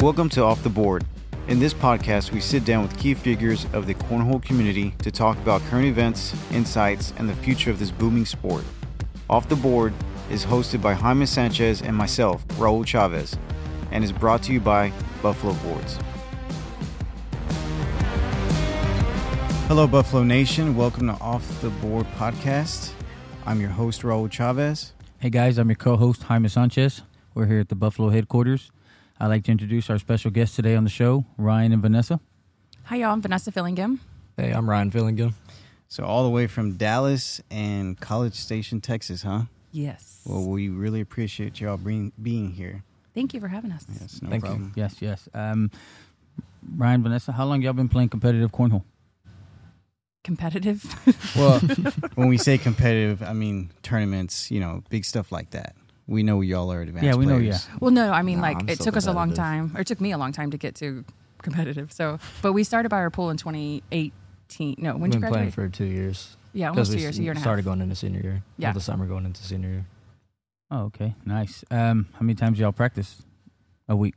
Welcome to Off the Board. In this podcast, we sit down with key figures of the cornhole community to talk about current events, insights, and the future of this booming sport. Off the Board is hosted by Jaime Sanchez and myself, Raul Chavez, and is brought to you by Buffalo Boards. Hello, Buffalo Nation. Welcome to Off the Board podcast. I'm your host, Raul Chavez. Hey guys, I'm your co-host Jaime Sanchez. We're here at the Buffalo headquarters. I'd like to introduce our special guests today on the show, Ryan and Vanessa. Hi, y'all. I'm Vanessa Fillingham. Hey, I'm Ryan Fillingham. So, all the way from Dallas and College Station, Texas, huh? Yes. Well, we really appreciate y'all being, being here. Thank you for having us. Yes, no Thank you. problem. Yes, yes. Um, Ryan, Vanessa, how long y'all been playing competitive cornhole? Competitive. Well, when we say competitive, I mean tournaments, you know, big stuff like that. We know y'all are advanced Yeah, we know, players. well, no, I mean, No, like, I'm it still took us a long competitive. time, or it took me a long time to get to competitive. So, but we started by our pool in 2018. No, when We've did you been playing graduate? for two years. yeah, almost two years, a year and a half. started going into senior year. Yeah. Well, the summer going into senior year. Oh, okay, nice. Um, how many times y'all practice a week?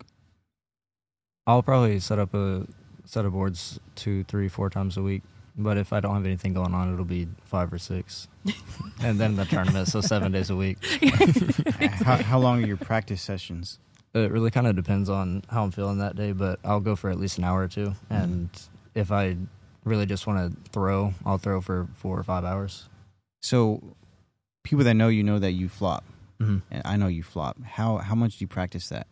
I'll probably set up a set of boards two, three, four times a week. But if I don't have anything going on, it'll be five or six. and then the tournament, so seven days a week. how, how long are your practice sessions? It really kind of depends on how I'm feeling that day, but I'll go for at least an hour or two. And if I really just want to throw, I'll throw for four or five hours. So, people that know you know that you flop, Mm-hmm. and I know you flop. How how much do you practice that?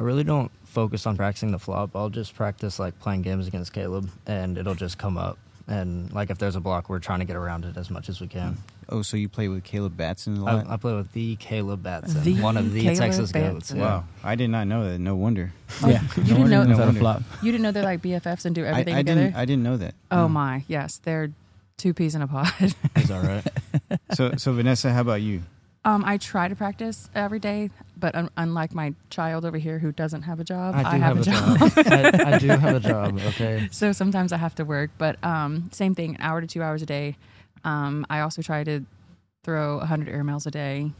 I really don't focus on practicing the flop. I'll just practice like playing games against Caleb, and it'll just come up. And like if there's a block, we're trying to get around it as much as we can. Oh, so you play with Caleb Batson a lot? I, I play with the Caleb Batson, The one of the Caleb Texas goats. Yeah. Wow, I did not know that. No wonder. Oh, yeah, you didn't know- knows how to wonder. flop. You didn't know they're like BFFs and do I, everything I together? didn't. I didn't know that. oh, Mm. my. Yes. They're two peas in a pod. He's all right. So, so Vanessa, how about you? um, I try to practice every day, but un- unlike my child over here who doesn't have a job, I do have, have, a job. I, I do have a job. Okay. so sometimes I have to work, but um, same thing, an hour to two hours a day. Um, I also try to throw 100 airmails a day.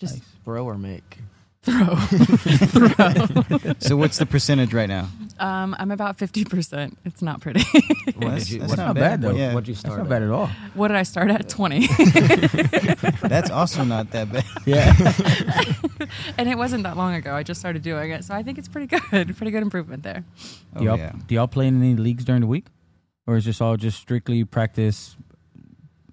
Just Nice. Throw or make. throw. throw. So, what's the percentage right now? um, I'm about 50%. It's not pretty. What That's- you, that's what, not not bad, though. Yeah. What'd you That's start? not bad at all. what did I start at? 20. That's also not that bad. Yeah. And it wasn't that long ago. I just started doing it. So I think it's pretty good. Pretty good improvement there. Oh, do, y'all, oh, yeah. do y'all play in any leagues during the week, or is this all just strictly practice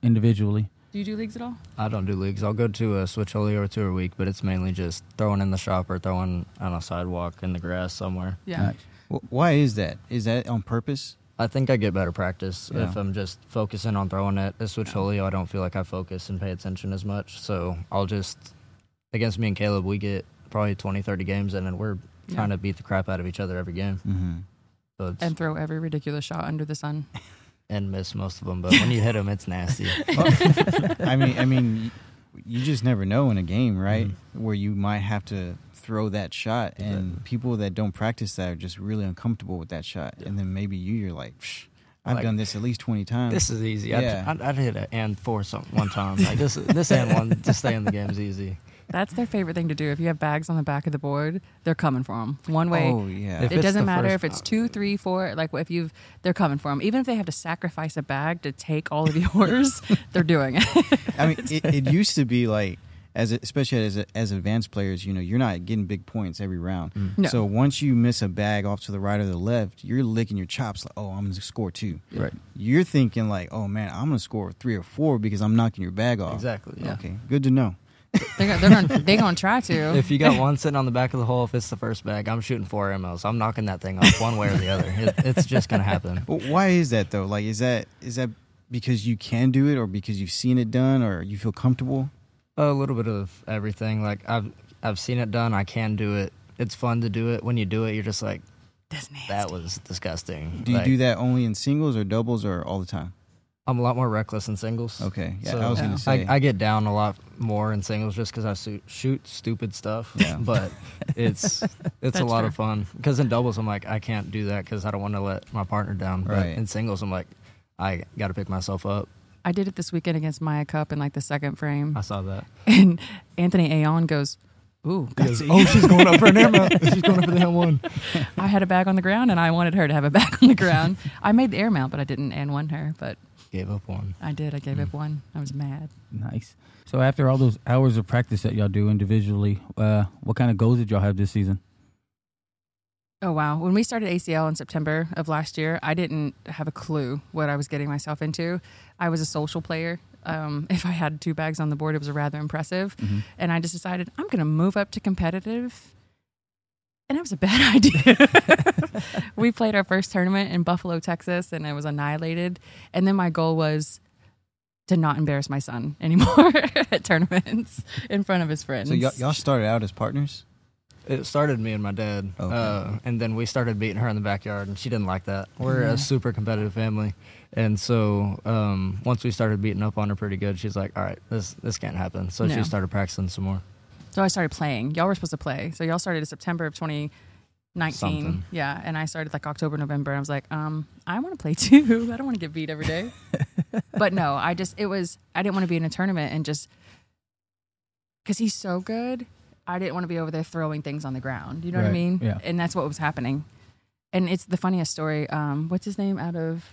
individually? Do you do leagues at all? I don't do leagues. I'll go to a switch holy or two a week, but it's mainly just throwing in the shop or throwing on a sidewalk in the grass somewhere. Yeah. Nice. Wh- Why is that? Is that on purpose? I think I get better practice Yeah. if I'm just focusing on throwing it. A switch holio, I don't feel like I focus and pay attention as much. So I'll just, against me and Caleb, we get probably 20, 30 games in, and we're Yeah. trying to beat the crap out of each other every game. Mm-hmm. So it's, And throw every ridiculous shot under the sun. and miss most of them. But when you hit them, it's nasty. I mean, I mean, you just never know in a game, right? Mhm. Where you might have to throw that shot, and Exactly. people that don't practice that are just really uncomfortable with that shot. And then maybe you, you're like, Psh, I've Like, done this at least twenty times. this is easy. Yeah. I'd, I'd, I'd hit an and four some, one time. Like this, this and one to stay in the game is easy. That's their favorite thing to do. If you have bags on the back of the board, they're coming for them. One way. oh yeah. If it it's doesn't the matter first- if it's two, three, four. Like if you've, they're coming for them. Even if they have to sacrifice a bag to take all of yours, they're doing it. I mean, it, it used to be like, as a, especially as a, as advanced players, you know, you're not getting big points every round. Mm. No. So once you miss a bag off to the right or the left, you're licking your chops like, oh, I'm gonna score two. Right. You're thinking like, oh man, I'm gonna score three or four because I'm knocking your bag off. Exactly. Yeah. Okay, good to know. They're gonna, they're gonna, they're gonna try to. If you got one sitting on the back of the hole, if it's the first bag, I'm shooting four MLs. I'm knocking that thing off one way or the other. It, it's just gonna happen. Well, why is that though? Like, is that is that because you can do it, or because you've seen it done, or you feel comfortable? A little bit of everything. Like I've I've seen it done. I can do it. It's fun to do it. When you do it, you're just like, that was disgusting. Do you Like, do that only in singles or doubles or all the time? I'm a lot more reckless in singles. Okay, yeah, So, I was gonna say. I, I get down a lot more in singles just because I su- shoot stupid stuff. Yeah. But it's it's a lot true. of fun because in doubles I'm like I can't do that because I don't want to let my partner down. But Right. in singles I'm like I got to pick myself up. I did it this weekend against Maya Cup in like the second frame, I saw that. and Anthony Aon goes, Ooh, goes, oh, she's going up for an airmail. She's going up for the N one. I had a bag on the ground, and I wanted her to have a bag on the ground. I made the airmail, but I didn't and won her. But Gave up one. I did. I gave Mm. up one. I was mad. Nice. So after all those hours of practice that y'all do individually, uh, what kind of goals did y'all have this season? Oh wow! When we started ACL in September of last year, I didn't have a clue what I was getting myself into. I was a social player. Um, if I had two bags on the board, it was rather impressive. And I just decided I'm going to move up to competitive. And it was a bad idea. we played our first tournament in Buffalo, Texas, and it was annihilated. And then my goal was to not embarrass my son anymore at tournaments in front of his friends. So y'all, y'all started out as partners. It started me and my dad, Okay. uh, and then we started beating her in the backyard, and she didn't like that. We're Yeah. a super competitive family, and so um, once we started beating up on her pretty good, she's like, "All right, this this can't happen." So No. she started practicing some more. So I started playing. Y'all were supposed to play. So y'all started in September of 2019. Something. Yeah. And I started like October, November. I was like, um, I want to play too. I don't want to get beat every day. but no, I just, it was, I didn't want to be in a tournament and just, because he's so good, I didn't want to be over there throwing things on the ground. You know what I mean? yeah. And that's what was happening. And it's the funniest story. Um, what's his name out of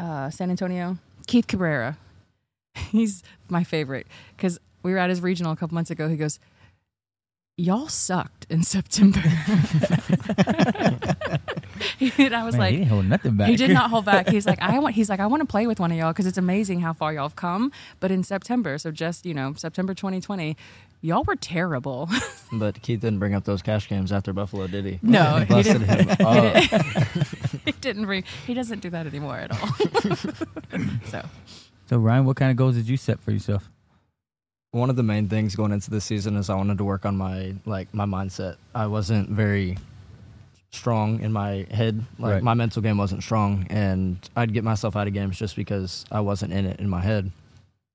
uh, San Antonio? Keith Cabrera. He's my favorite because we were at his regional a couple months ago. He goes, "Y'all sucked in September," and I was Man, like, he didn't hold nothing back. he did not hold back. He's like, I want. He's like, I want to play with one of y'all because it's amazing how far y'all have come. But in September, so just you know, September 2020, y'all were terrible. But Keith didn't bring up those cash games after Buffalo, did he? No, he busted didn't. him up. he didn't. Re- he doesn't do that anymore at all. so So Ryan, what kind of goals did you set for yourself? One of the main things going into this season is I wanted to work on my like my mindset. I wasn't very strong in my head. Like Right. my mental game wasn't strong and I'd get myself out of games just because I wasn't in it in my head.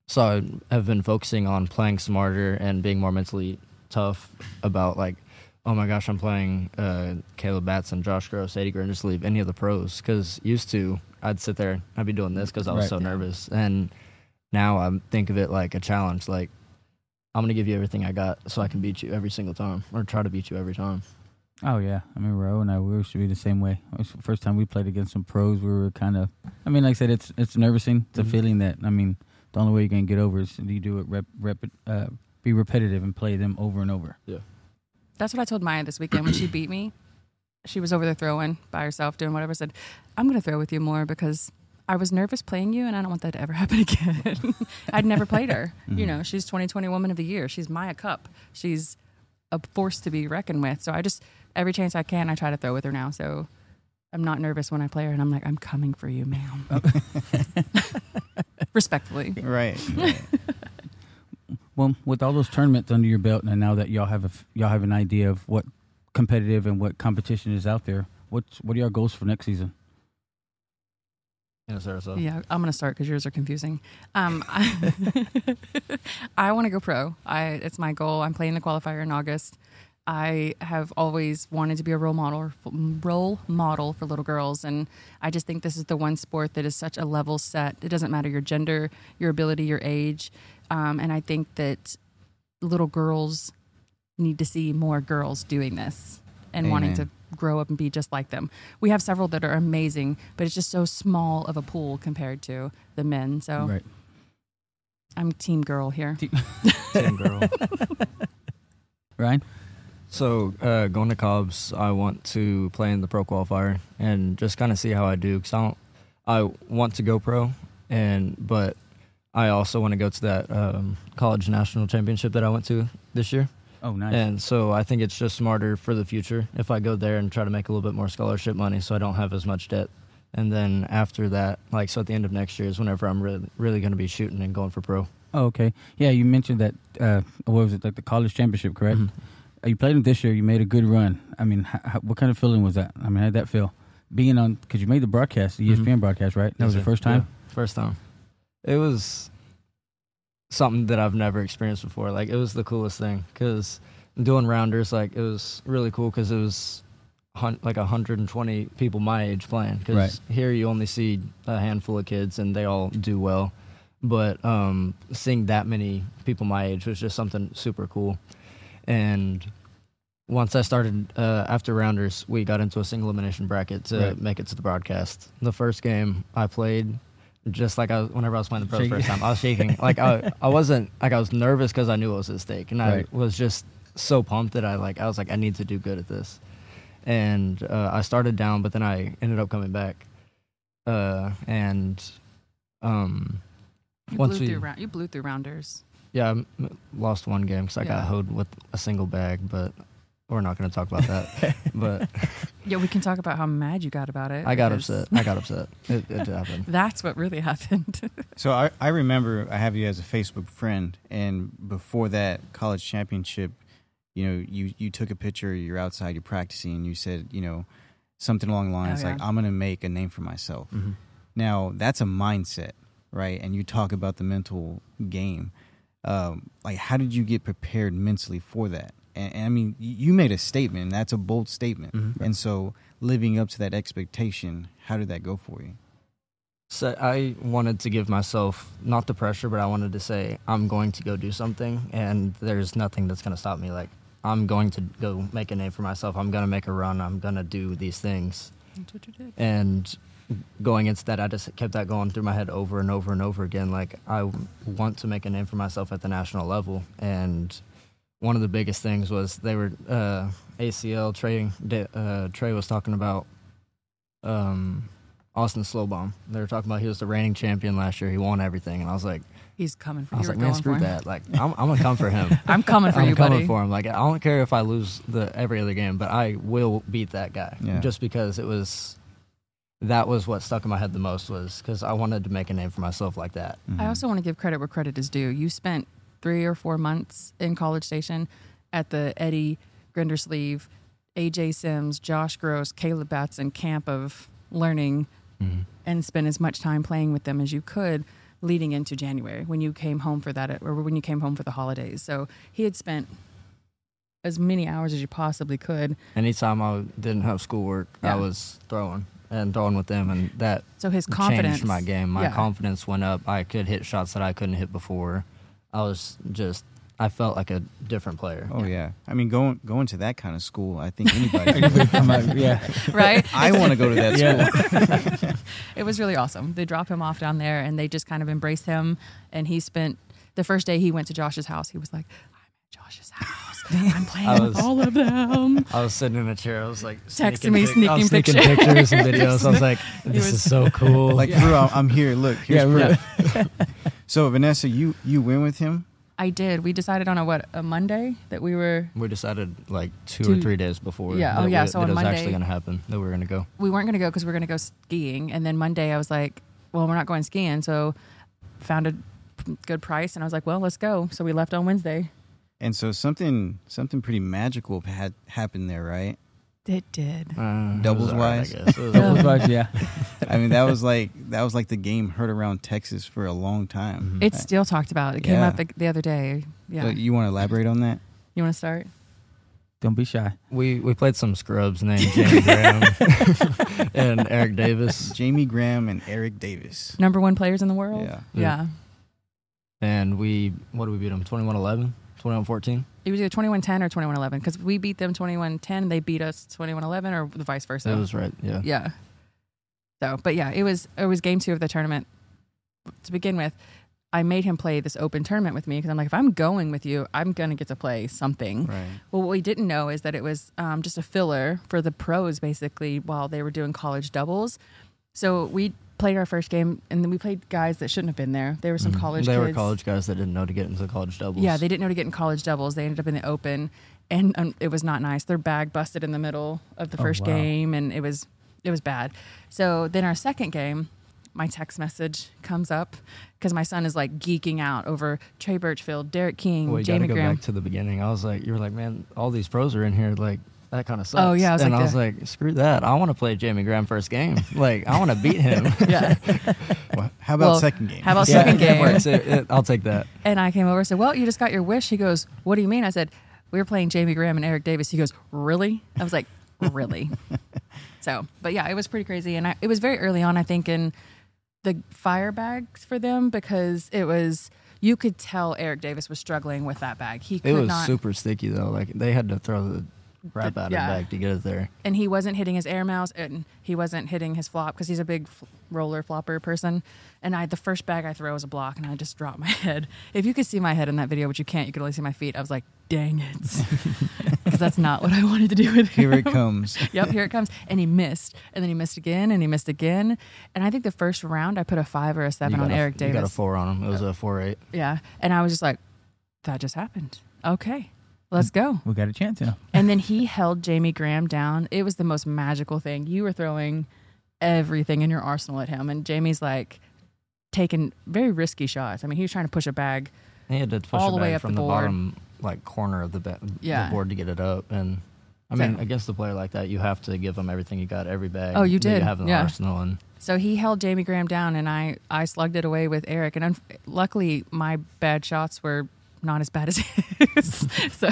So I have been focusing on playing smarter and being more mentally tough about like oh my gosh, I'm playing uh, Caleb Batson, Josh Gross, Eddie Green, just leave any of the pros. Because used to, I'd sit there, I'd be doing this because I was Right. so nervous. And now I think of it like a challenge. Like, I'm going to give you everything I got so I can beat you every single time or try to beat you every time. Oh yeah, I mean Ro and I we used to be the same way. It was the first time we played against some pros, we were kind of. I mean, like I said, it's it's nervousing. It's a Mhm. feeling that I mean, the only way you can get over is you do it rep, rep uh, be repetitive and play them over and over. Yeah, that's what I told Maya this weekend when she beat me. She was over there throwing by herself, doing whatever. I said, I'm going to throw with you more because I was nervous playing you, and I don't want that to ever happen again. I'd never played her. You mm-hmm. know, she's 2020 Woman of the Year. She's Maya Cup. She's a force to be reckoned with. So I just every chance I can, I try to throw with her now. So I'm not nervous when I play her, and I'm like, I'm coming for you, ma'am. Respectfully. Right. right. Well, with all those tournaments under your belt, and now that y'all have a y'all have an idea of what competitive and what competition is out there, what's what are your goals for next season? In Sarasota. Yeah, I'm gonna start because yours are confusing. Um, I, I want to go pro. I it's my goal. I'm playing the qualifier in August. I have always wanted to be a role model role model for little girls, and I just think this is the one sport that is such a level set. It doesn't matter your gender, your ability, your age, um, and I think that little girls need to see more girls doing this and wanting to Amen. Grow up and be just like them. We have several that are amazing, but it's just so small of a pool compared to the men. So Right. I'm team girl here. Team girl. Ryan. So uh, going to Cobbs, I want to play in the pro qualifier and just kind of see how I do because I don't. I want to go pro, and but I also want to go to that um, college national championship that I went to this year, Oh, nice. and so I think it's just smarter for the future if I go there and try to make a little bit more scholarship money, so I don't have as much debt. And then after that, like so, at the end of next year is whenever I'm really really going to be shooting and going for pro. Oh, okay. Yeah, you mentioned that. Uh, what was it like the college championship? Correct. Mhm. Uh, You played it this year. You made a good run. I mean, h- h- what kind of feeling was that? I mean, how did that feel? Being on because you made the broadcast, the ESPN broadcast, right? That was your first time. Yeah, first time. It was something that I've never experienced before. Like it was the coolest thing because doing rounders, like it was really cool because it was hun- like 120 people my age playing. Because Right. here you only see a handful of kids and they all do well, but um, seeing that many people my age was just something super cool. And once I started uh, after rounders, we got into a single elimination bracket to Right. make it to the broadcast. The first game I played, just like I was, whenever I was playing the pros Shaking. first time, I was shaking. like I, I wasn't like I was nervous because I knew it was at stake, and Right. I was just so pumped that I like I was like I need to do good at this. And uh, I started down, but then I ended up coming back. Uh, and um, You Once blew we- through round, you blew through rounders. yeah, I m- lost one game because I got Yeah. hoed with a single bag, but we're not going to talk about that. but Yeah, we can talk about how mad you got about it. I got upset. I got upset. It, it happened. That's what really happened. So I, I remember I have you as a Facebook friend, and before that college championship, you know, you you took a picture. You're outside, you're practicing, and you said, you know, something along the lines Oh, yeah. like, "I'm gonna make a name for myself." Mhm. Now that's a mindset, right? And you talk about the mental game. Um, like, how did you get prepared mentally for that? And, and I mean, you made a statement. And that's a bold statement. Mhm. And so, living up to that expectation, how did that go for you? So I wanted to give myself not the pressure, but I wanted to say I'm going to go do something, and there's nothing that's going to stop me. Like I'm going to go make a name for myself. I'm going to make a run. I'm going to do these things. That's what you did. and going into that i just kept that going through my head over and over and over again like i want to make a name for myself at the national level and one of the biggest things was they were uh, acl trading. uh, trey was talking about um, austin slowbomb they were talking about he was the reigning champion last year he won everything and i was like He's coming for i was We're like man screw him. that like I'm, I'm gonna come for him I'm coming for you. I'm you, coming buddy. for him. Like I don't care if I lose the every other game, but I will beat that guy. Yeah. Just because it was that was what stuck in my head the most was because I wanted to make a name for myself like that. I also want to give credit where credit is due. You spent three or four months in College Station at the Eddie Grindersleeve, AJ Sims, Josh Gross, Caleb Batson camp of learning mm-hmm. and spend as much time playing with them as you could leading into January when you came home for that or when you came home for the holidays. So he had spent as many hours as you possibly could. Anytime I didn't have schoolwork, Yeah. I was throwing and throwing with them, and that So his confidence changed my game. My yeah. confidence went up. I could hit shots that I couldn't hit before. I was just I felt like a different player. Oh yeah. I mean, going going to that kind of school, I think anybody. Anybody come out- yeah. right? I want to go to that school. it was really awesome. They dropped him off down there and they just kind of embraced him. And he spent the first day he went to Josh's house, he was like, I'm at Josh's house. I'm playing I with was- all of them. I was sitting in a chair. I was like Texting sneaking me, pic- I was sneaking sneaking pictures. pictures and videos. I was like, this was- is so cool. Like, bro, I'm, I'm here. Look, here's Yeah, proof. So, Vanessa, you you went with him. I did. We decided on a what, a Monday that we were, We decided like two, Two- or three days before. Yeah, oh yeah, we- so that on it was Monday- actually going to happen. That we were going to go. we weren't going to go because we were going to go skiing. And then Monday I was like, well, we're not going skiing. So found a good price and I was like, well, let's go. So we left on Wednesday. And so something something pretty magical had happened there, right? It did. Uh, Doubles was all right, I wise? guess. Doubles wise, yeah. I mean, that was like that was like the game heard around Texas for a long time. It's still talked about. It came up the, the other day. Yeah. So you want to elaborate on that? you want to start? Don't be shy. we we played some scrubs named Jamie Graham and Eric Davis, Jamie Graham and Eric Davis. Number one players in the world? Yeah. Yeah. and we what did we beat them? 21-11? 21-14? It was either 2110 or 2111 because we beat them 2110 they beat us 2111 or the vice versa. That was right. Yeah. yeah. So, but yeah, it was it was game two of the tournament. To begin with, I made him play this open tournament with me because I'm like, if I'm going with you, I'm gonna get to play something. Right. Well, what we didn't know is that it was um, just a filler for the pros, basically, while they were doing college doubles. So we played our first game, and then we played guys that shouldn't have been there. There were some Mhm. college. They were college guys that didn't know to get into college doubles. Yeah, they didn't know to get in college doubles. They ended up in the open, and um, it was not nice. Their bag busted in the middle of the Oh, first wow. game, and it was it was bad. So then our second game, my text message comes up because my son is like geeking out over Trey Birchfield, Derek King, Well, you Jamie gotta go Graham. back to the beginning. I was like, you were like, man, all these pros are in here. Like that kind of sucks. Oh, yeah, I was and like, I was yeah. like, screw that. I want to play Jamie Graham first game. like I want to beat him. yeah, Well, how about Well, second game? how about Yeah, second game? works. It- it- I'll take that. And I came over and said, Well, you just got your wish. He goes, What do you mean? I said, We were playing Jamie Graham and Eric Davis. He goes, Really? I was like, Really? so, but yeah, it was pretty crazy. And I, it was very early on, I think, in the fire bags for them because it was you could tell Eric Davis was struggling with that bag. He It could was not, super sticky though. Like they had to throw the crap out of yeah. the bag to get it there. and he wasn't hitting his airmails, and he wasn't hitting his flop because he's a big f- roller flopper person. And I, the first bag I throw was a block, and I just dropped my head. If you could see my head in that video, which you can't, you could only see my feet. I was like, dang it, because that's not what I wanted to do with Here it comes. yep, here it comes. And he missed. And then he missed again and he missed again. And I think the first round I put a five or a seven on a- Eric You got a four on him. It was a uh, four eight. Yeah. And I was just like, that just happened. Okay, let's go. We got a chance now. And then he held Jamie Graham down. It was the most magical thing. You were throwing everything in your arsenal at him. And Jamie's like taking very risky shots. I mean, he was trying to push a bag. He had to push All it the way back up from the the, bottom like corner of the, ba- Yeah. the board to get it up. And I So- mean, against a player like that, you have to give them everything you got, every bag. Oh, you that did. You have in the Yeah. arsenal, and So he held Jamie Graham down, and I, I slugged it away with Eric. And unf luckily, my bad shots were not as bad as his. so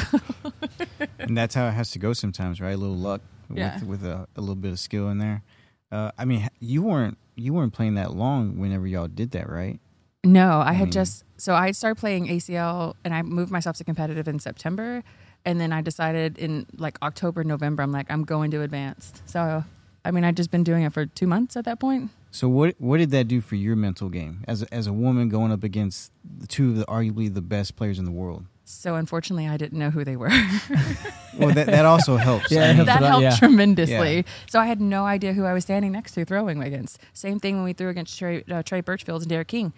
and that's how it has to go sometimes, right? A little luck Yeah. with with a, a little bit of skill in there. Uh, I mean, you weren't you weren't playing that long whenever y'all did that, right? No, I had mean- just so I started playing ACL and I moved myself to competitive in September, and then I decided in like October, November, I'm like I'm going to advanced. So, I mean, I'd just been doing it for two months at that point. So what what did that do for your mental game as a, as a woman going up against the two of the arguably the best players in the world? So unfortunately, I didn't know who they were. Well, that that also helps. Yeah, I mean, helps that helped yeah. tremendously. Yeah. So I had no idea who I was standing next to throwing against. Same thing when we threw against Trey, uh, Trey Birchfield and Derek King.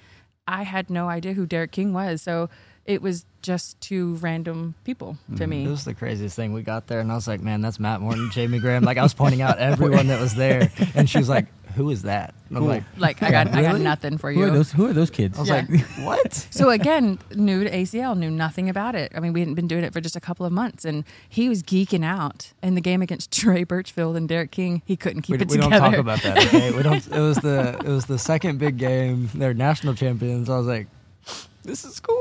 I had no idea who Derek King was. So it was just two random people to it me. It was the craziest thing. We got there, and I was like, "Man, that's Matt Morton, Jamie Graham." Like I was pointing out everyone that was there, and she was like, "Who is that?" And I'm like, Like I got, I got Really? nothing for Who are you. those? Who are those kids? I was Yeah. like, "What?" So again, new to ACL, knew nothing about it. I mean, we hadn't been doing it for just a couple of months, and he was geeking out. In the game against Trey Birchfield and Derek King, he couldn't keep we, it we together. don't talk about that. Okay, we don't. It was the it was the second big game. They're national champions. I was like, "This is cool."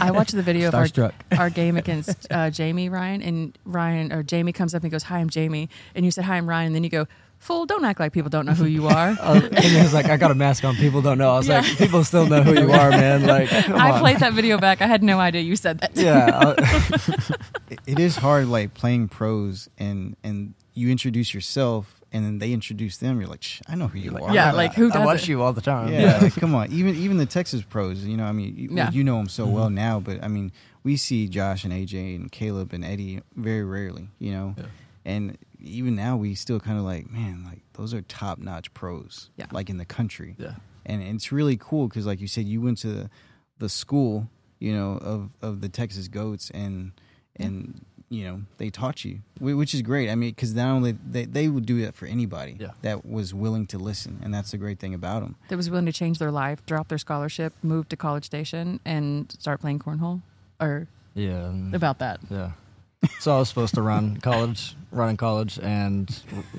I watched the video of our, Starstruck. our game against uh, Jamie Ryan, and Ryan or Jamie comes up and he goes, "Hi, I'm Jamie," and you said, "Hi, I'm Ryan," and then you go, "Fool, don't act like people don't know who you are." Uh, and he was like, "I got a mask on. People don't know." I was Yeah. like, "People still know who you are, man." Like, come I on. played that video back. I had no idea you said that. Yeah, it- it is hard, like playing pros, and and you introduce yourself, and then they introduce them. You're like, Shh, I know who you are. Yeah, like who I does watch it? you all the time. Yeah, like, come on. Even even the Texas pros, you know, I mean, you, Yeah. you know them so Mm-hmm. well now, but I mean, we see Josh and AJ and Caleb and Eddie very rarely, you know, Yeah. and even now we still kind of like, man, like those are top notch pros, Yeah. like in the country, yeah. and it's really cool because, like you said, you went to the school, you know, of of the Texas goats, and and you know they taught you, which is great. I mean, because not only they they would do that for anybody Yeah. that was willing to listen, and that's the great thing about them. That was willing to change their life, drop their scholarship, move to College Station, and start playing cornhole. Or Yeah. Mm. about that. Yeah. So I was supposed to run college, run in college, and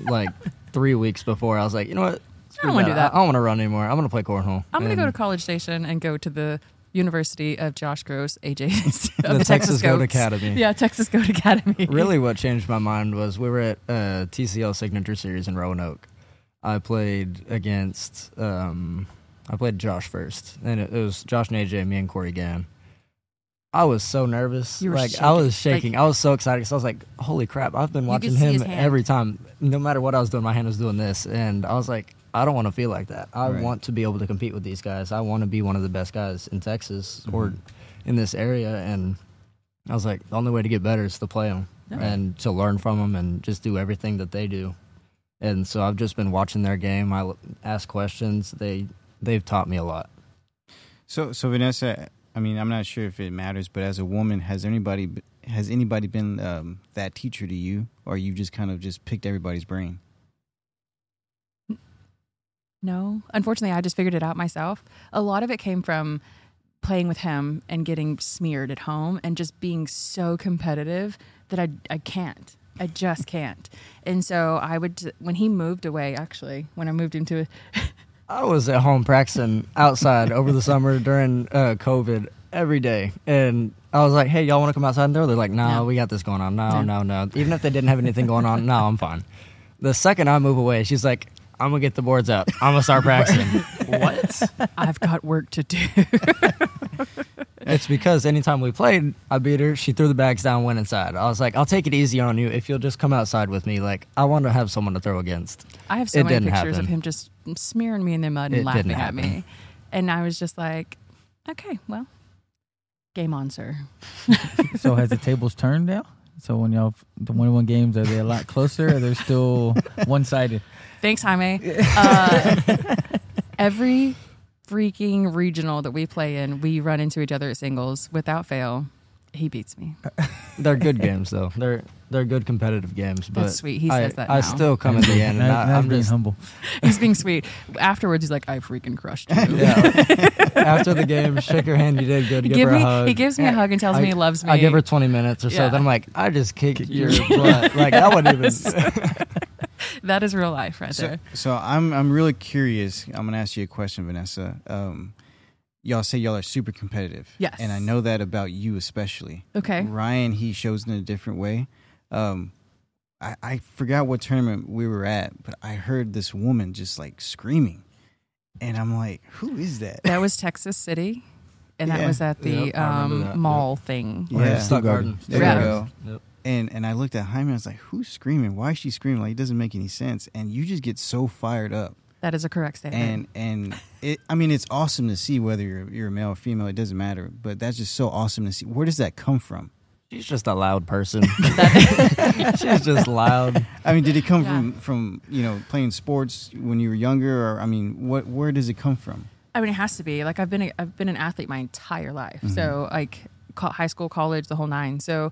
like three weeks before, I was like, you know what? I don't wanna do that. I don't want to run anymore. I'm going to play cornhole. I'm going to go to College Station and go to the University of Josh Gross, AJ, of the, the, Texas Goat Academy. Yeah, Texas Goat Academy. Really, what changed my mind was we were at uh, TCL Signature Series in Roanoke. I played against, um, I played Josh first, and it, it was Josh and AJ, me and Corey Gann. I was so nervous. You were like I was shaking. shaking. I was so excited because I was like, "Holy crap!" I've been watching him every time. No matter what I was doing, my hand was doing this, and I was like, "I don't want to feel like that. I Right. want to be able to compete with these guys. I want to be one of the best guys in Texas or Mhm. in this area." And I was like, "The only way to get better is to play them Yeah. and to learn from them and just do everything that they do." And so I've just been watching their game. I ask questions. They they've taught me a lot. So, so Vanessa, I mean, I'm not sure if it matters, but as a woman, has anybody has anybody been um, that teacher to you, or you just kind of just picked everybody's brain? No, unfortunately, I just figured it out myself. A lot of it came from playing with him and getting smeared at home and just being so competitive that I, I can't. I just can't. And so I would, when he moved away, actually, when I moved him to, I was at home practicing outside over the summer during uh, COVID every day, and I was like, "Hey, y'all want to come outside?" And throw?" they're like, "No, No. we got this going on. No, Yeah. no, no." Even if they didn't have anything going on, no, I'm fine. The second I move away, she's like, I'm gonna get the boards up. I'm gonna start practicing. what? I've got work to do. It's because anytime we played, I beat her. She threw the bags down, went inside. I was like, I'll take it easy on you if you'll just come outside with me. Like, I want to have someone to throw against. I have so It many pictures happen. of him just smearing me in the mud and It laughing at happen. me. And I was just like, okay, well, game on, sir. So has the tables turned now? So when y'all the one one games are they a lot closer? Or they're still one sided? Thanks, Jaime. Uh, every freaking regional that we play in, we run into each other at singles without fail. He beats me. They're good games though. They're they're good competitive games. But That's sweet. He I, says that I now. still come at the end, and I, I'm being just humble. He's being sweet. Afterwards, he's like, I freaking crushed you. yeah. After the game, shake her hand. You did good. He, Give give her a me, hug. he gives me a hug and tells I- me he loves me. I give her 20 minutes or so. Yeah. Then I'm like, I just kicked Kick your your- butt. Like that wouldn't even. that is real life right So, there. so I'm I'm really curious. I'm gonna ask you a question, Vanessa. Um, y'all say y'all are super competitive. Yes. And I know that about you especially. Okay. Ryan, he shows in a different way. Um, I, I forgot what tournament we were at, but I heard this woman just like screaming, and I'm like, who is that? That was Texas City. And that Yeah. was at the Yep, I remember um, that. mall thing. Yeah. Or Stuck Garden. There Yeah. you go. Yep. And and I looked at Jaime. I was like, "Who's screaming? Why is she screaming? Like it doesn't make any sense." And you just get so fired up. That is a correct statement. And and it. I mean, it's awesome to see whether you're you're a male or female. It doesn't matter. But that's just so awesome to see. Where does that come from? She's just a loud person. She's just loud. I mean, did it come Yeah. from from you know playing sports when you were younger, or I mean, what where does it come from? I mean, it has to be. Like I've been, a, I've been an athlete my entire life. Mm-hmm. So like high school, college, the whole nine. So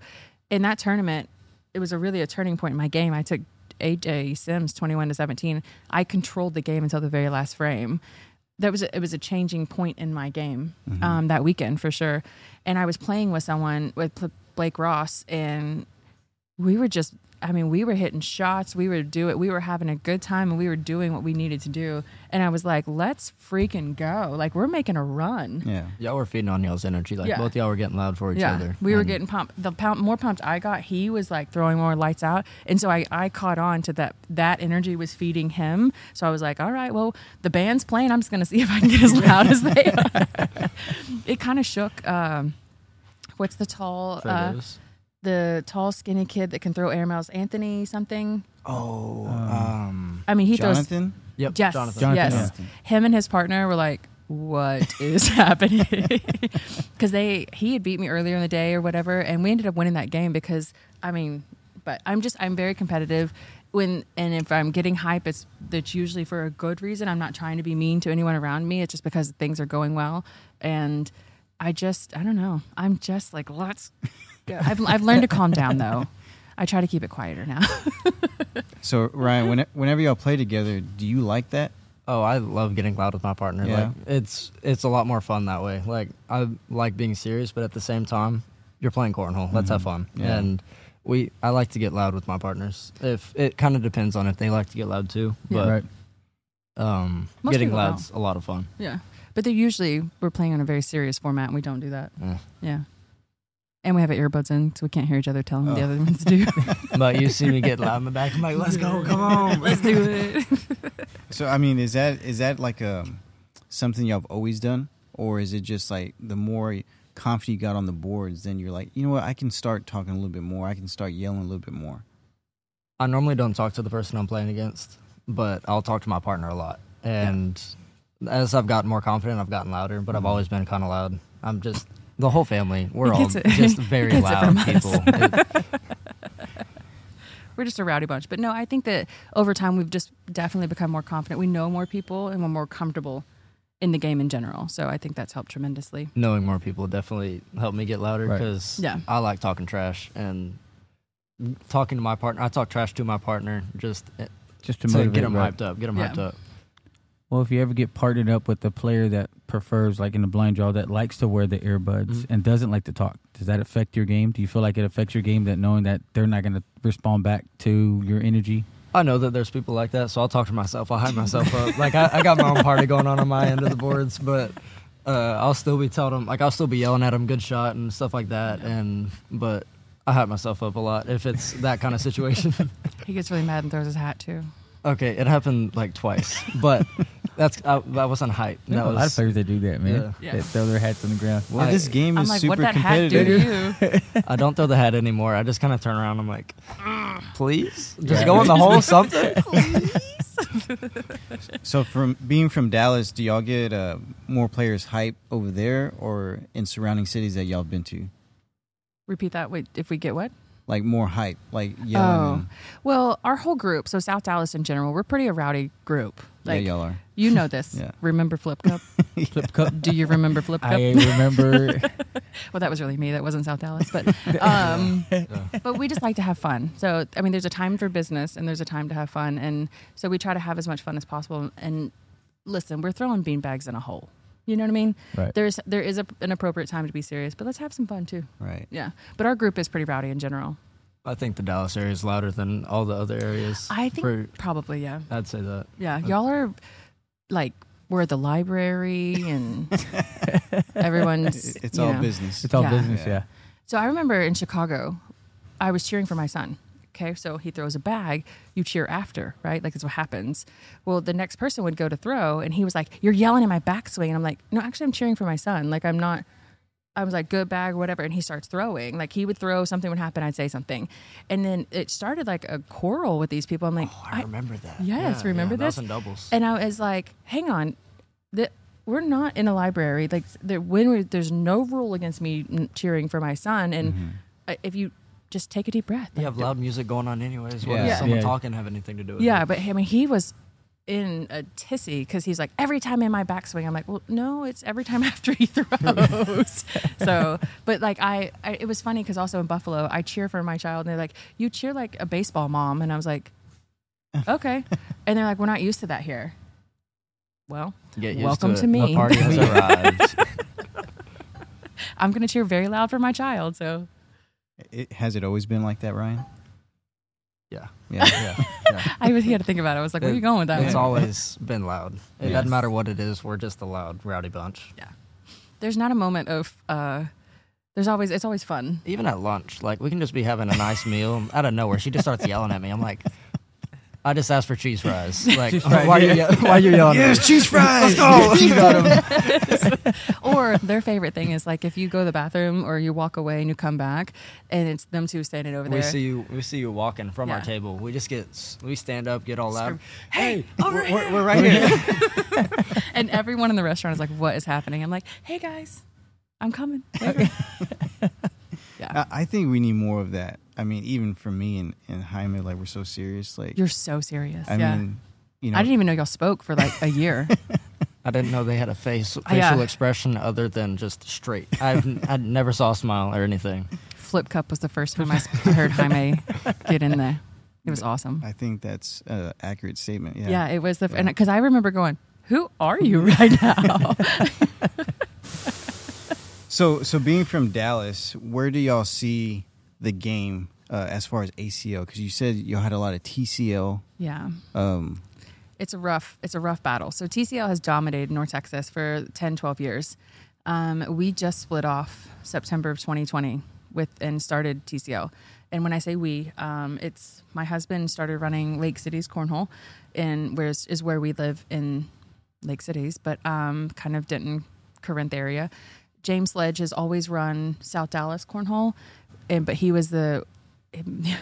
in that tournament, it was a really a turning point in my game. I took AJ Sims twenty one to seventeen. I controlled the game until the very last frame. That was a, it was a changing point in my game Mm-hmm. um, that weekend for sure. And I was playing with someone with Pl- Blake Ross, and we were just I mean, we were hitting shots, we were doing, it, we were having a good time and we were doing what we needed to do. And I was like, let's freaking go. Like we're making a run. Yeah. Y'all were feeding on y'all's energy. Like Yeah. both y'all were getting loud for each yeah, other. we were getting pumped. The pump, more pumped I got, he was like throwing more lights out, and so I, I caught on to that. That energy was feeding him. So I was like, all right, well, the band's playing. I'm just gonna see if I can get as loud as they are. it kind of shook. Um, what's the tall, uh, the tall, skinny kid that can throw airmails? Anthony something. Oh, um, I mean, he throws. Jonathan. Yep. Yes, Jonathan. Jonathan, yes. yeah. Him and his partner were like, "What is happening?" Because they he had beat me earlier in the day or whatever, and we ended up winning that game because I mean, but I'm just I'm very competitive. When and if I'm getting hype, it's that's usually for a good reason. I'm not trying to be mean to anyone around me. It's just because things are going well, and I just I don't know. I'm just like let's. Go. I've I've learned to calm down though. I try to keep it quieter now. So Ryan, when, whenever y'all play together, do you like that? Oh, I love getting loud with my partner. Yeah. Like it's it's a lot more fun that way. Like I like being serious, but at the same time, you're playing cornhole. Let's have fun. Yeah. And we I like to get loud with my partners. If it kind of depends on if they like to get loud too. Yeah. But right. um Most getting people loud's a lot of fun. Yeah. But they're usually we're playing on a very serious format and we don't do that. Eh. Yeah. And we have our earbuds in so we can't hear each other telling what the Oh. other ones to do. But you see me get loud in the back. I'm like, let's go, come on. Let's do it. So I mean, is that is that like a something y'all have always done, or is it just like the more confident you got on the boards, then you're like, you know what, I can start talking a little bit more. I can start yelling a little bit more. I normally don't talk to the person I'm playing against, but I'll talk to my partner a lot. And as I've gotten more confident, I've gotten louder, but I've mm-hmm. always been kind of loud. I'm just the whole family. We're all it. just very loud people. We're just a rowdy bunch. But no, I think that over time we've just definitely become more confident. We know more people and we're more comfortable in the game in general. So I think that's helped tremendously. knowing more people definitely helped me get louder Right. because Yeah. I like talking trash and talking to my partner. I talk trash to my partner just Just to motivate. get them right. hyped up, get them Yeah. hyped up. Well, if you ever get partnered up with a player that prefers, like in the blind draw, that likes to wear the earbuds Mhm. and doesn't like to talk, does that affect your game? Do you feel like it affects your game that knowing that they're not going to respond back to your energy? I know that there's people like that, so I'll talk to myself. I'll hype myself up. Like I, I got my own party going on on my end of the boards, but uh, I'll still be telling them, like I'll still be yelling at them, good shot and stuff like that. And but I hype myself up a lot if it's that kind of situation. He gets really mad and throws his hat too. Okay, it happened like twice, but that's I, that wasn't hype. There's That a lot of was players that do that, man. Yeah. Yeah. They throw their hats on the ground. Well, I- this game I'm is like, super what that hat do competitive. to you? I don't throw the hat anymore. I just kind of turn around. I'm like, please, just go in the hole, something. So, from being from Dallas, do y'all get uh, more players hype over there or in surrounding cities that y'all have been to? Repeat that. Wait, if we get what? Like more hype, like yelling. Well, our whole group, so South Dallas in general, we're pretty a rowdy group. Like yeah, y'all are. you know this. Yeah. Remember Flip Cup? Flip cup. Do you remember Flip Cup? I remember. well, that was really me. That wasn't South Dallas, but um, but we just like to have fun. So I mean, there's a time for business and there's a time to have fun, and so we try to have as much fun as possible. And listen, we're throwing beanbags in a hole. You know what I mean? Right. There's there is a, an appropriate time to be serious, but let's have some fun too. Right. Yeah. But our group is pretty rowdy in general. I think the Dallas area is louder than all the other areas. I think for- probably yeah. I'd say that. Yeah, y'all are like we're at the library and everyone's. It's all know. business. It's all Yeah. business, Yeah. yeah. So I remember in Chicago, I was cheering for my son. Okay, so he throws a bag, you cheer after, right? Like that's what happens. Well, the next person would go to throw, and he was like, "You're yelling at my backswing," and I'm like, "No, actually, I'm cheering for my son. Like I'm not." I was like, "Good bag, whatever," and he starts throwing. Like he would throw, something would happen, I'd say something, and then it started like a quarrel with these people. I'm like, Oh, I, remember that. Yes, Yeah, remember yeah, this? doubles. and I was like, hang on, the, we're not in a library. Like, there, when we, there's no rule against me cheering for my son, and Mm-hmm. if you just take a deep breath, you have loud music going on anyways. What Yeah. does someone Yeah. talking have anything to do with yeah. it? But I mean, he was in a tissy because he's like every time in my backswing. I'm like, well, no, it's every time after he throws. so, but like I, I it was funny because also in Buffalo, I cheer for my child, and they're like, you cheer like a baseball mom, and I was like, okay, and they're like, we're not used to that here. Well, Get Welcome to, to me. The party has arrived. I'm gonna cheer very loud for my child. So It, has it always been like that, Ryan? yeah. Yeah. Yeah. yeah. I was here to think about it. I was like, where are you going with that? It's one? always been loud. It Yes. doesn't matter what it is. We're just a loud, rowdy bunch. Yeah. There's not a moment of. uh There's always. It's always fun. Even at lunch, like we can just be having a nice meal. Out of nowhere, she just starts yelling at me. I'm like, I just asked for cheese fries. Like, Cheese fries, why, are you, yeah. why are you yelling? at me? cheese fries. you got 'em. Or their favorite thing is like if you go to the bathroom or you walk away and you come back, and it's them two standing over there. We see you. We see you walking from our table. We just get. We stand up, get all loud. Hey, we're, we're, we're right here. and everyone in the restaurant is like, "What is happening?" I'm like, "Hey guys, I'm coming." yeah, I, I think we need more of that. I mean, even for me and, and Jaime, like we're so serious. Like, you're so serious. I yeah, mean, you know, I didn't even know y'all spoke for like a year. I didn't know they had a face facial Oh, yeah. expression other than just straight. I've I never saw a smile or anything. Flip cup was the first time I heard Jaime get in there. It was awesome. I think that's an accurate statement. Yeah. Yeah, it was the Yeah. and because I remember going, "Who are you right now?" So, so being from Dallas, where do y'all see the game uh, as far as ACL? Because you said y'all had a lot of TCL. yeah, Um, it's a rough it's a rough battle. So TCL has dominated North Texas for 10, 12 years. Um, we just split off September of 2020 with and started TCL. And when I say we, um, it's my husband started running Lake Cities Cornhole, and where is, is where we live in Lake Cities, but um, kind of Denton, Corinth area. James Sledge has always run South Dallas Cornhole, and but he was the there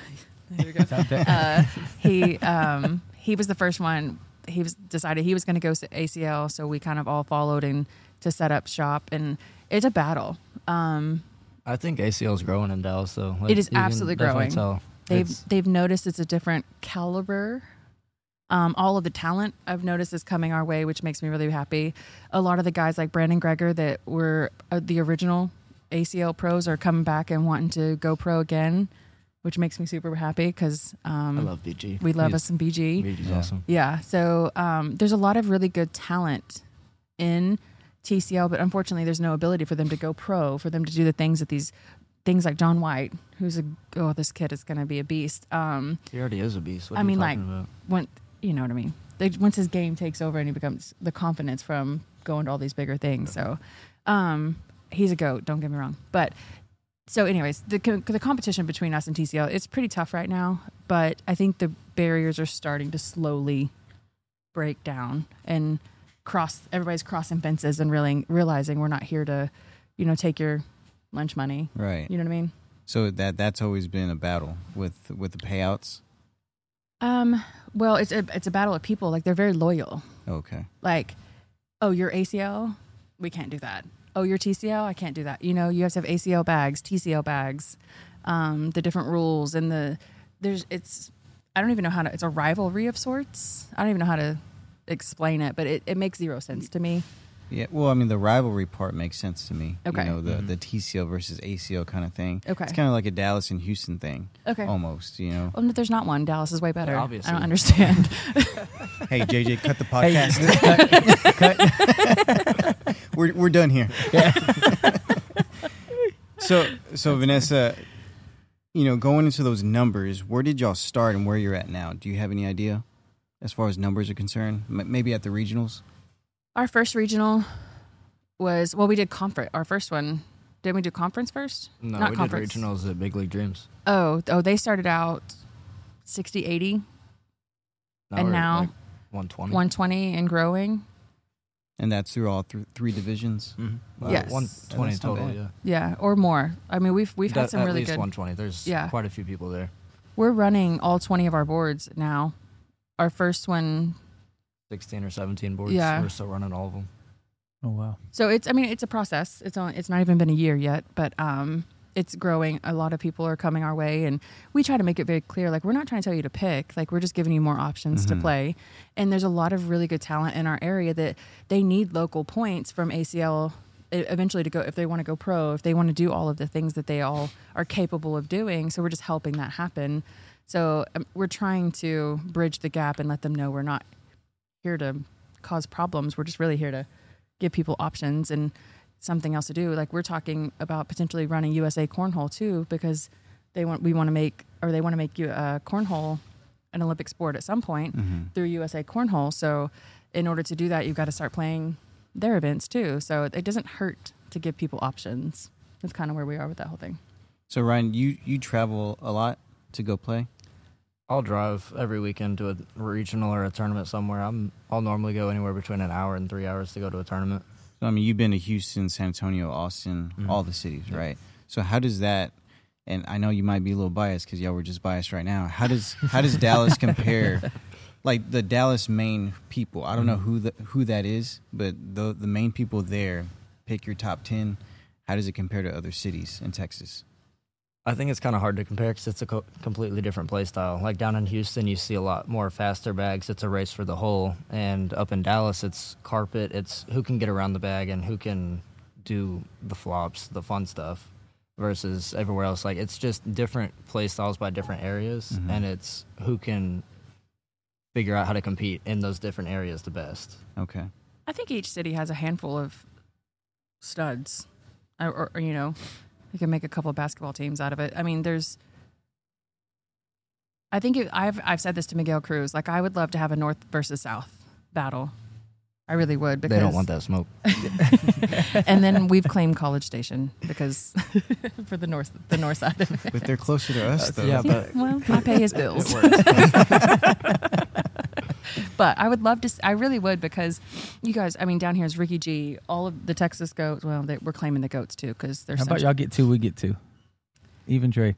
we go. Uh, he um, he was the first one. He was decided he was going to go to ACL, so we kind of all followed and to set up shop, and it's a battle. Um, I think ACL is growing in Dallas, though. It is absolutely growing. Tell. they've It's- they've noticed it's a different caliber. Um, all of the talent I've noticed is coming our way, which makes me really happy. A lot of the guys like Brandon Greger that were uh, the original ACL pros are coming back and wanting to go pro again, which makes me super happy because um, I love BG. we love He's- us some BG. BG's Yeah. awesome. Yeah. So um, there's a lot of really good talent in TCL, but unfortunately, there's no ability for them to go pro, for them to do the things that these things like John White, who's a oh, this kid is going to be a beast. Um, He already is a beast. What I are you mean, talking like- about? when you know what I mean. They, once his game takes over and he becomes the confidence from going to all these bigger things. So um, he's a goat. Don't get me wrong, but so, anyways, the the competition between us and TCL it's pretty tough right now, but I think the barriers are starting to slowly break down and cross. Everybody's crossing fences and really realizing we're not here to, you know, take your lunch money. Right. You know what I mean? So that that's always been a battle with with the payouts. Um. Well, it's a it's a battle of people. Like they're very loyal. Okay. Like, oh, you're ACL, we can't do that. Oh, you're TCL, I can't do that. You know, you have to have ACL bags, TCL bags, um, the different rules and the there's it's I don't even know how to. It's a rivalry of sorts. I don't even know how to explain it, but it, it makes zero sense to me. Yeah. Well, I mean, the rivalry part makes sense to me. Okay. You know, the the TCL versus ACL kind of thing. Okay. It's kind of like a Dallas and Houston thing. Okay. Almost. You know. Well, no, there's not one. Dallas is way better. Obviously. I don't understand. hey, JJ, cut the Hey, podcast. cut, cut. we're we're done here. so so Vanessa, you know, going into those numbers, where did y'all start and where you're at now? Do you have any idea as far as numbers are concerned? M- maybe at the regionals. Our first regional was well, we did conference. Our first one, didn't we do conference first? No, Not we conference. did regionals at Big League Dreams. Oh, oh, they started out 60, 80, Now And now- like 120. 120 and growing. And that's through all th- three divisions. Mm-hmm. Uh, Yes. 120 total. Yeah. Yeah, or more. I mean, we've we've had At- some at really least good. 120. There's Yeah. quite a few people there. We're running all 20 of our boards now. Our first one 16 or 17 boards. Yeah. We're still running all of them. Oh wow. So it's I mean it's a process. It's on it's not even been a year yet, but um it's growing. A lot of people are coming our way and we try to make it very clear like we're not trying to tell you to pick. Like we're just giving you more options to Mhm. play. And there's a lot of really good talent in our area that they need local points from ACL eventually to go if they want to go pro, if they want to do all of the things that they all are capable of doing. So we're just helping that happen. So um, we're trying to bridge the gap and let them know we're not here to cause problems. We're just really here to give people options and something else to do. Like we're talking about potentially running USA cornhole too, because they want we want to make or they want to make you uh, cornhole an Olympic sport at some point Mm-hmm. through USA cornhole. So in order to do that, you've got to start playing their events too. So it doesn't hurt to give people options. That's kind of where we are with that whole thing. So Ryan, you you travel a lot to go play. I'll drive every weekend to a regional or a tournament somewhere. I'm I'll normally go anywhere between an hour and three hours to go to a tournament. So, I mean, you've been to Houston, San Antonio, Austin, Mhm. all the cities, Yep. right? So how does that? And I know you might be a little biased because y'all were just biased right now. How does how does Dallas compare? Like the Dallas main people, I don't know Mhm. who the, who that is, but the the main people there. Pick your top ten. How does it compare to other cities in Texas? I think it's kind of hard to compare because it's a co- completely different play style. Like down in Houston, you see a lot more faster bags. It's a race for the hole, and up in Dallas, it's carpet. It's who can get around the bag and who can do the flops, the fun stuff. Versus everywhere else, like it's just different play styles by different areas, Mhm. and it's who can figure out how to compete in those different areas the best. Okay. I think each city has a handful of studs, or, or, or, you know, you can make a couple of basketball teams out of it. I mean, there's. I think it, I've I've said this to Miguel Cruz. Like, I would love to have a North versus South battle. I really would because they don't want that smoke. and then we've claimed College Station because for the north the north side of it. But they're closer to us, though. yeah, but Well, I pay his bills. it works. But I would love to. I really would because you guys. I mean, down here is Ricky G. All of the Texas goats. Well, they, we're claiming the goats too because they're. How about y'all get two? We get two. Even Dre.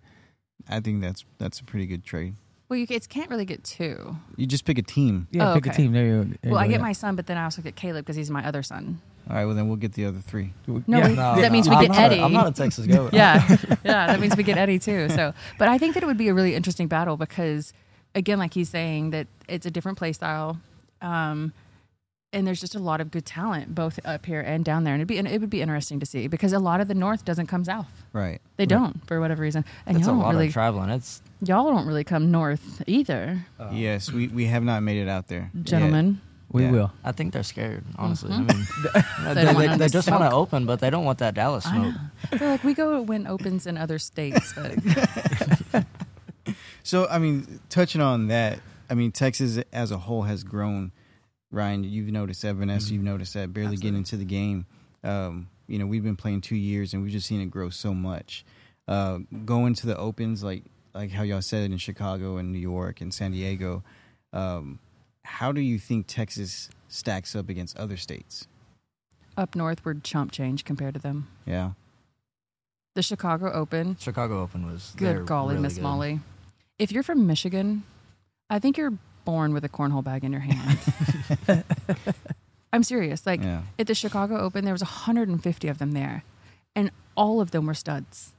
I think that's that's a pretty good trade. Well, you it can't really get two. You just pick a team. Yeah, Oh, pick a team. There you, there you well, I get yeah. my son, but then I also get Caleb because he's my other son. All right. Well, then we'll get the other three. No, Yeah. we- that means we I'm get not a- Eddie. I'm not a Texas goat. yeah, yeah. That means we get Eddie too. So, but I think that it would be a really interesting battle because, again, like he's saying, that it's a different play style, um, and there's just a lot of good talent both up here and down there, and it'd be and it would be interesting to see because a lot of the North doesn't come south. Right. They don't for whatever reason, and It's a y'all don't lot really of traveling. It's y'all don't really come north either, uh, yes, we, we have not made it out there, yet. gentlemen. We Yeah. will. I think they're scared, honestly. Mhm. I mean, They they, they, they just want to open, but they don't want that Dallas I smoke. They're like we go win opens in other states, but So, I mean, touching on that, I mean, Texas as a whole has grown. Ryan, you've noticed that. Vanessa, Mhm. you've noticed that. Barely getting into the game. Um, you know, we've been playing two years and we've just seen it grow so much. uh, going to the opens like like how y'all said in Chicago and New York and San Diego. Um, how do you think Texas stacks up against other states? Up north, we're chump change compared to them. Yeah. The Chicago Open, Chicago Open was good golly, really Miss. Molly. If you're from Michigan, I think you're born with a cornhole bag in your hand. I'm serious. Like yeah. at the Chicago Open, there was 150 of them there, and all of them were studs.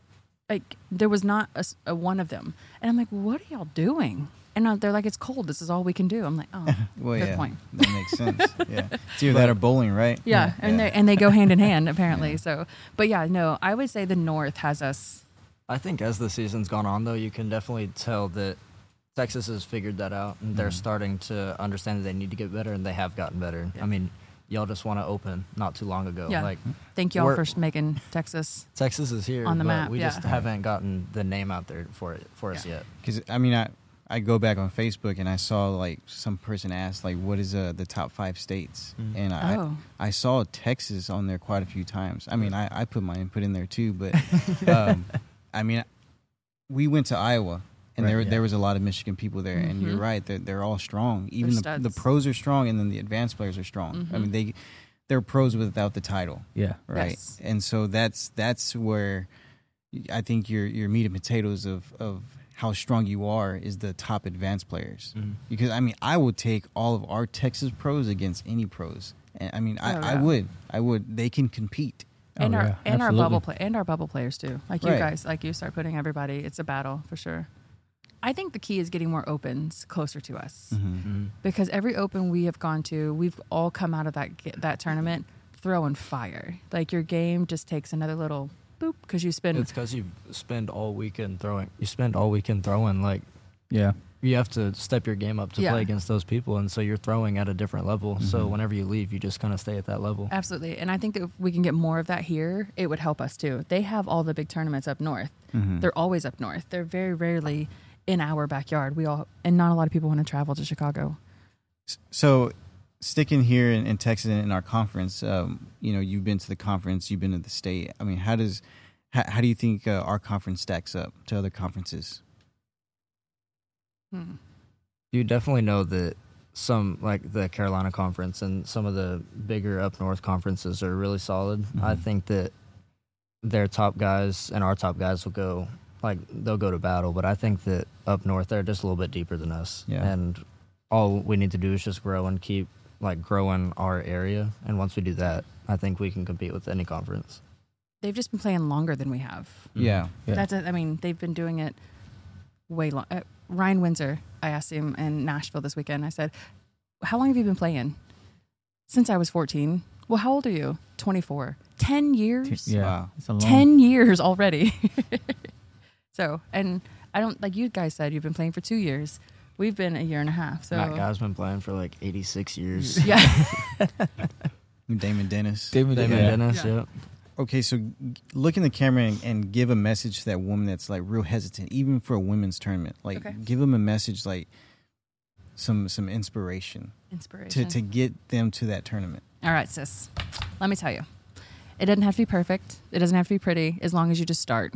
Like there was not a one of them, and I'm like, "What are y'all doing?" And uh, they're like, "It's cold. This is all we can do." I'm like, "Oh, Well, good yeah. point." That makes sense. yeah. It's either that or bowling, right? Yeah, and Yeah. they and they go hand in hand apparently. So, but yeah, no, I would say the North has us. I think as the season's gone on, though, you can definitely tell that Texas has figured that out, and they're Mhm. starting to understand that they need to get better, and they have gotten better. Yeah. I mean, y'all just want to open not too long ago. Yeah. Like Thank y'all for making Texas. Texas is here On the but map, We yeah. just haven't gotten the name out there for it for us yet. Because I mean, I I go back on Facebook and I saw like some person asked like, "What is uh, the top five states?" Mhm. And I Oh, I saw Texas on there quite a few times. I mean, I, I put my input in there too, but um, I mean, we went to Iowa. And Right, there, yeah. there was a lot of Michigan people there, and you're Mhm. right. They're, they're all strong. Even the, the pros are strong, and then the advanced players are strong. I Mhm. mean, they they're pros without the title. Yeah. right? Yes. And so that's that's where I think your your meat and potatoes of of how strong you are is the top advanced players. Mhm. Because I mean, I would take all of our Texas pros against any pros. And I mean, I, Oh, I yeah. would, I would. They can compete. And Oh, our yeah, and our bubble play and our bubble players too. Like you guys, like you start putting everybody. It's a battle for sure. I think the key is getting more opens closer to us Mhm. because every open we have gone to, we've all come out of that that tournament throwing fire. Like your game just takes another little boop because you spend It's because you spend all weekend throwing. You spend all weekend throwing. Like Yeah. You have to step your game up to Yeah. play against those people, and so you're throwing at a different level. So Mhm. whenever you leave, you just kind of stay at that level. Absolutely. And I think that if we can get more of that here, it would help us too. They have all the big tournaments up north. Mhm. They're always up north. They're very rarely in our backyard. We all and not a lot of people want to travel to Chicago. So, sticking here in, in Texas in our conference, um, you know, you've been to the conference, you've been to the state. I mean, how does how, how do you think uh, our conference stacks up to other conferences? Hmm. You definitely know that some like the Carolina conference and some of the bigger up north conferences are really solid. I Mhm. think that their top guys and our top guys will go like they'll go to battle, but I think that up north they're just a little bit deeper than us. Yeah. And all we need to do is just grow and keep like growing our area and once we do that, I think we can compete with any conference. They've just been playing longer than we have. Yeah. Yeah. That's it. I mean, they've been doing it way long. Ryan Windsor, I asked him in Nashville this weekend. I said, "How long have you been playing?" Since I was 14. Well, how old are you? 24. 10 years. Yeah. Wow. It's a long. 10 years already. so, and I don't like you guys said you've been playing for 2 years. We've been a year and a half. So Matt Guy's been playing for like 86 years. Yeah. Damon Dennis. David, David yeah. Dennis, Yeah. yeah. Okay, so look in the camera and, and give a message to that woman that's like real hesitant, even for a women's tournament. Like, Okay. give them a message, like some some inspiration inspiration to Inspiration. to get them to that tournament. All right, sis. Let me tell you. It doesn't have to be perfect. It doesn't have to be pretty as long as you just start.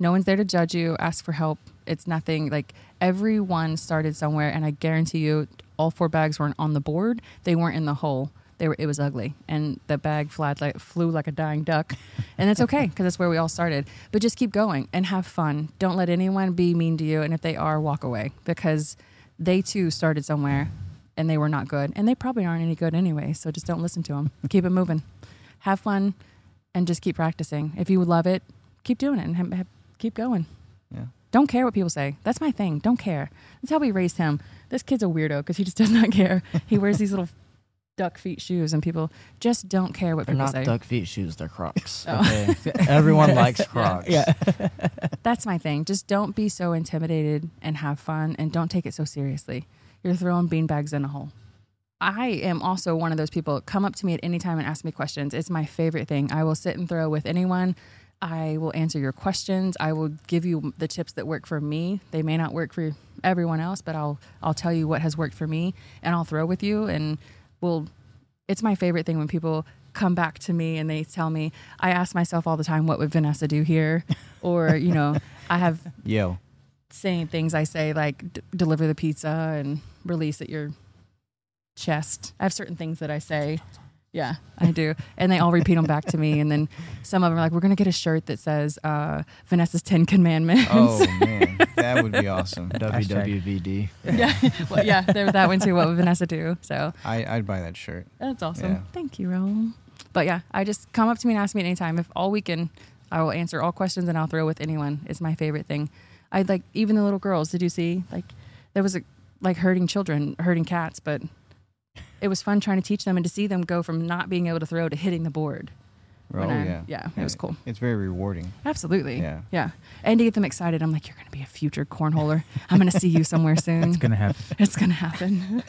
No one's there to judge you, ask for help. It's nothing like everyone started somewhere and I guarantee you all four bags weren't on the board. They weren't in the hole. They were it was ugly. And the bag flat like flew like a dying duck. And that's okay because that's where we all started. But just keep going and have fun. Don't let anyone be mean to you. And if they are walk away. Because they too started somewhere and they were not good. And they probably aren't any good anyway. So just don't listen to them keep it moving. Have fun and just keep practicing. If you love it keep doing it and have, have- keep going. Yeah. don't care what people say. That's my thing. Don't care. That's how we raised him. This kid's a weirdo because he just does not care. He wears these little duck feet shoes and people just don't care what They're people not say duck feet shoes, they're Crocs. Oh. Okay. Everyone likes Crocs. Yeah. that's my thing just don't be so intimidated and have fun and don't take it so seriously you're throwing beanbags in a hole I am also one of those people come up to me at any time and ask me questions. It's my favorite thing. I will sit and throw with anyone. I will answer your questions. I will give you the tips that work for me. They may not work for everyone else, but I'll I'll tell you what has worked for me and I'll throw with you and we'll it's my favorite thing when people come back to me and they tell me, I ask myself all the time, what would Vanessa do here? Or, you know, I have Yell. saying things I say like d- deliver the pizza and release at your chest. I have certain things that I say. Yeah, I do. And they all repeat them back to me. And then some of them are like, we're going to get a shirt that says uh, Vanessa's 10 Commandments. Oh man, that would be awesome. WWVD. yeah. Well, yeah, there that one too. What would Vanessa do? So I, I'd buy that shirt. that's awesome. Yeah. Thank you, Raul. But yeah, I just come up to me and ask me at any time. If all weekend, I will answer all questions and I'll throw with anyone. It's my favorite thing. I like even the little girls. Did you see? Like there was a like hurting children, hurting cats, but it was fun trying to teach them and to see them go from not being able to throw to hitting the board. Oh yeah, yeah, it was cool. It's very rewarding. Absolutely. Yeah. Yeah. And to get them excited, I'm like, you're going to be a future cornholer. I'm going to see you somewhere soon. It's gonna happen. It's going to happen.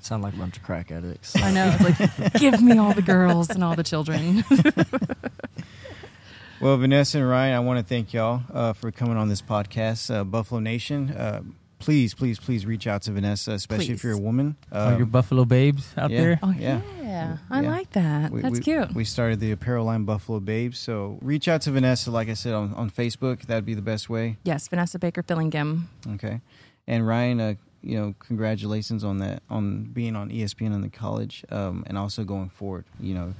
Sound like a bunch of crack addicts. I know. It's like, give me all the girls and all the children. Well, Vanessa and Ryan, I want to thank y'all uh, for coming on this podcast. Uh, Buffalo Nation, uh, please, please, please reach out to Vanessa, especially if you're a woman. All your Um, Buffalo babes out yeah. there. Oh, Yeah. yeah. I Yeah. like that. we- That's we, cute. We started the apparel line Buffalo Babes. So reach out to Vanessa, like I said, on, on Facebook. That'd be the best way. yes, Vanessa Baker Fillingham. Okay. And Ryan, uh, you know, congratulations on that, on being on ESPN in the college, um, and also going forward. You know,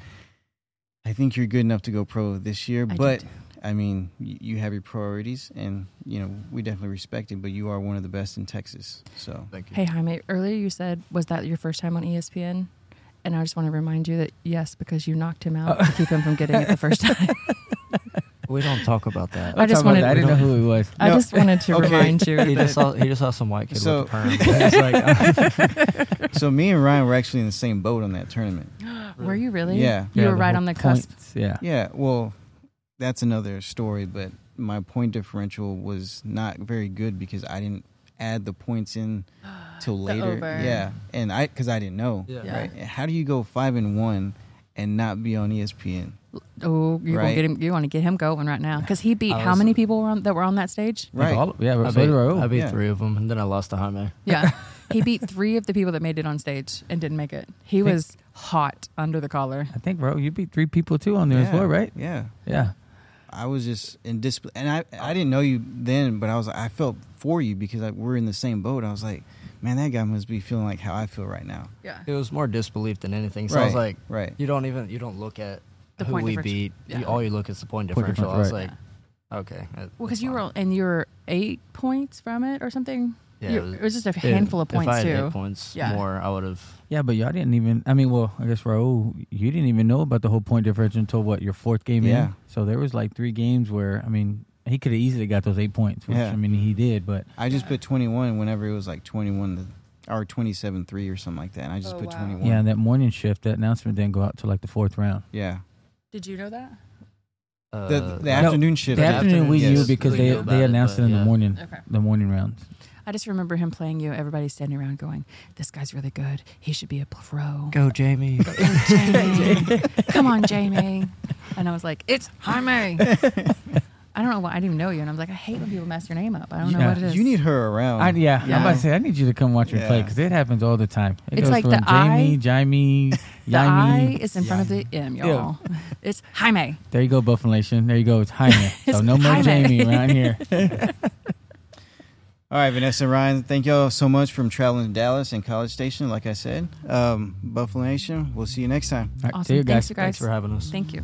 I think you're good enough to go pro this year, I do but too. I mean, you have your priorities, and you know, we definitely respect it. But you are one of the best in Texas, so Thank you. Hey, Jaime, earlier you said, was that your first time on ESPN? And I just want to remind you that, yes, because you knocked him out oh. to keep him from getting it the first time. We don't talk about that. I just wanted- about that. I didn't know who he was. I No, just wanted to okay. remind you. he just saw he just saw some white kid So- with a perm. Like, uh. so me and Ryan were actually in the same boat on that tournament. were you really? Yeah. You Yeah, were right on the cusp. points, Yeah. Yeah, well, that's another story, but my point differential was not very good because I didn't add the points in till later. over. Yeah, and I because I didn't know. Yeah. Right? How do you go five and one and not be on ESPN? Oh, you Right. want to get him? You want to get him going right now because he beat I how many people were on, that were on that stage? Right. all- yeah. I beat. I beat Yeah. three of them, and then I lost to Jaime. Yeah, he beat three of the people that made it on stage and didn't make it. He Think- was hot under the collar. I think, bro, you beat three people too on there as well, right? Yeah. Yeah. I was just in disbelief, and I I didn't know you then, but I was like, I felt for you because I, we're in the same boat. I was like, man, that guy must be feeling like how I feel right now. Yeah, It was more disbelief than anything. So I right, was like, right. you don't even you don't look at The who point we differential. beat. Yeah. You, all you look is the point Point differential. I was differential, like, okay. that- well, because that's you were and you were eight points from it or something. Yeah, You- it was- it was just a If- handful of if I points had too. Eight points Yeah. more, I would have. Yeah, but y'all didn't even. I mean, well, I guess Raul, you didn't even know about the whole point difference until what your fourth game Yeah. in. So there was like three games where I mean he could have easily got those eight points, which Yeah. I mean he did, but I just put 21 whenever it was like 21 to, or 27 3 or something like that. And I just Oh, put wow. 21. yeah, and that morning shift, that announcement didn't go out till like the fourth round. Yeah. Did you know that? Uh, The, the No, afternoon shift. The I did. afternoon we yes. knew because We they about they it, announced it but in the morning, Okay. the morning rounds. I just remember him playing you. Everybody standing around going, "This guy's really good. He should be a pro." Go, Jamie. Go, Jamie. Come on, Jamie. And I was like, "It's Jaime." I don't know why I didn't even know you, and I was like, I hate when people mess your name up. I don't know Yeah. what it is. You need her around. I, yeah, Yeah. I'm about to say I need you to come watch me play because it happens all the time. It It's goes like from the Jamie, I- Jamie, the I Jaime. is in front of the M, y'all. It's Jaime. There you go, Buffalo Nation. There you go. It's Jaime. so no more Jaime. Jamie around here. All right, Vanessa and Ryan, thank y'all so much from traveling to Dallas and College Station. Like I said, um, Buffalo Nation, we'll see you next time. All right, Awesome. see you guys. Thanks, you guys. Thanks for having us. Thank you.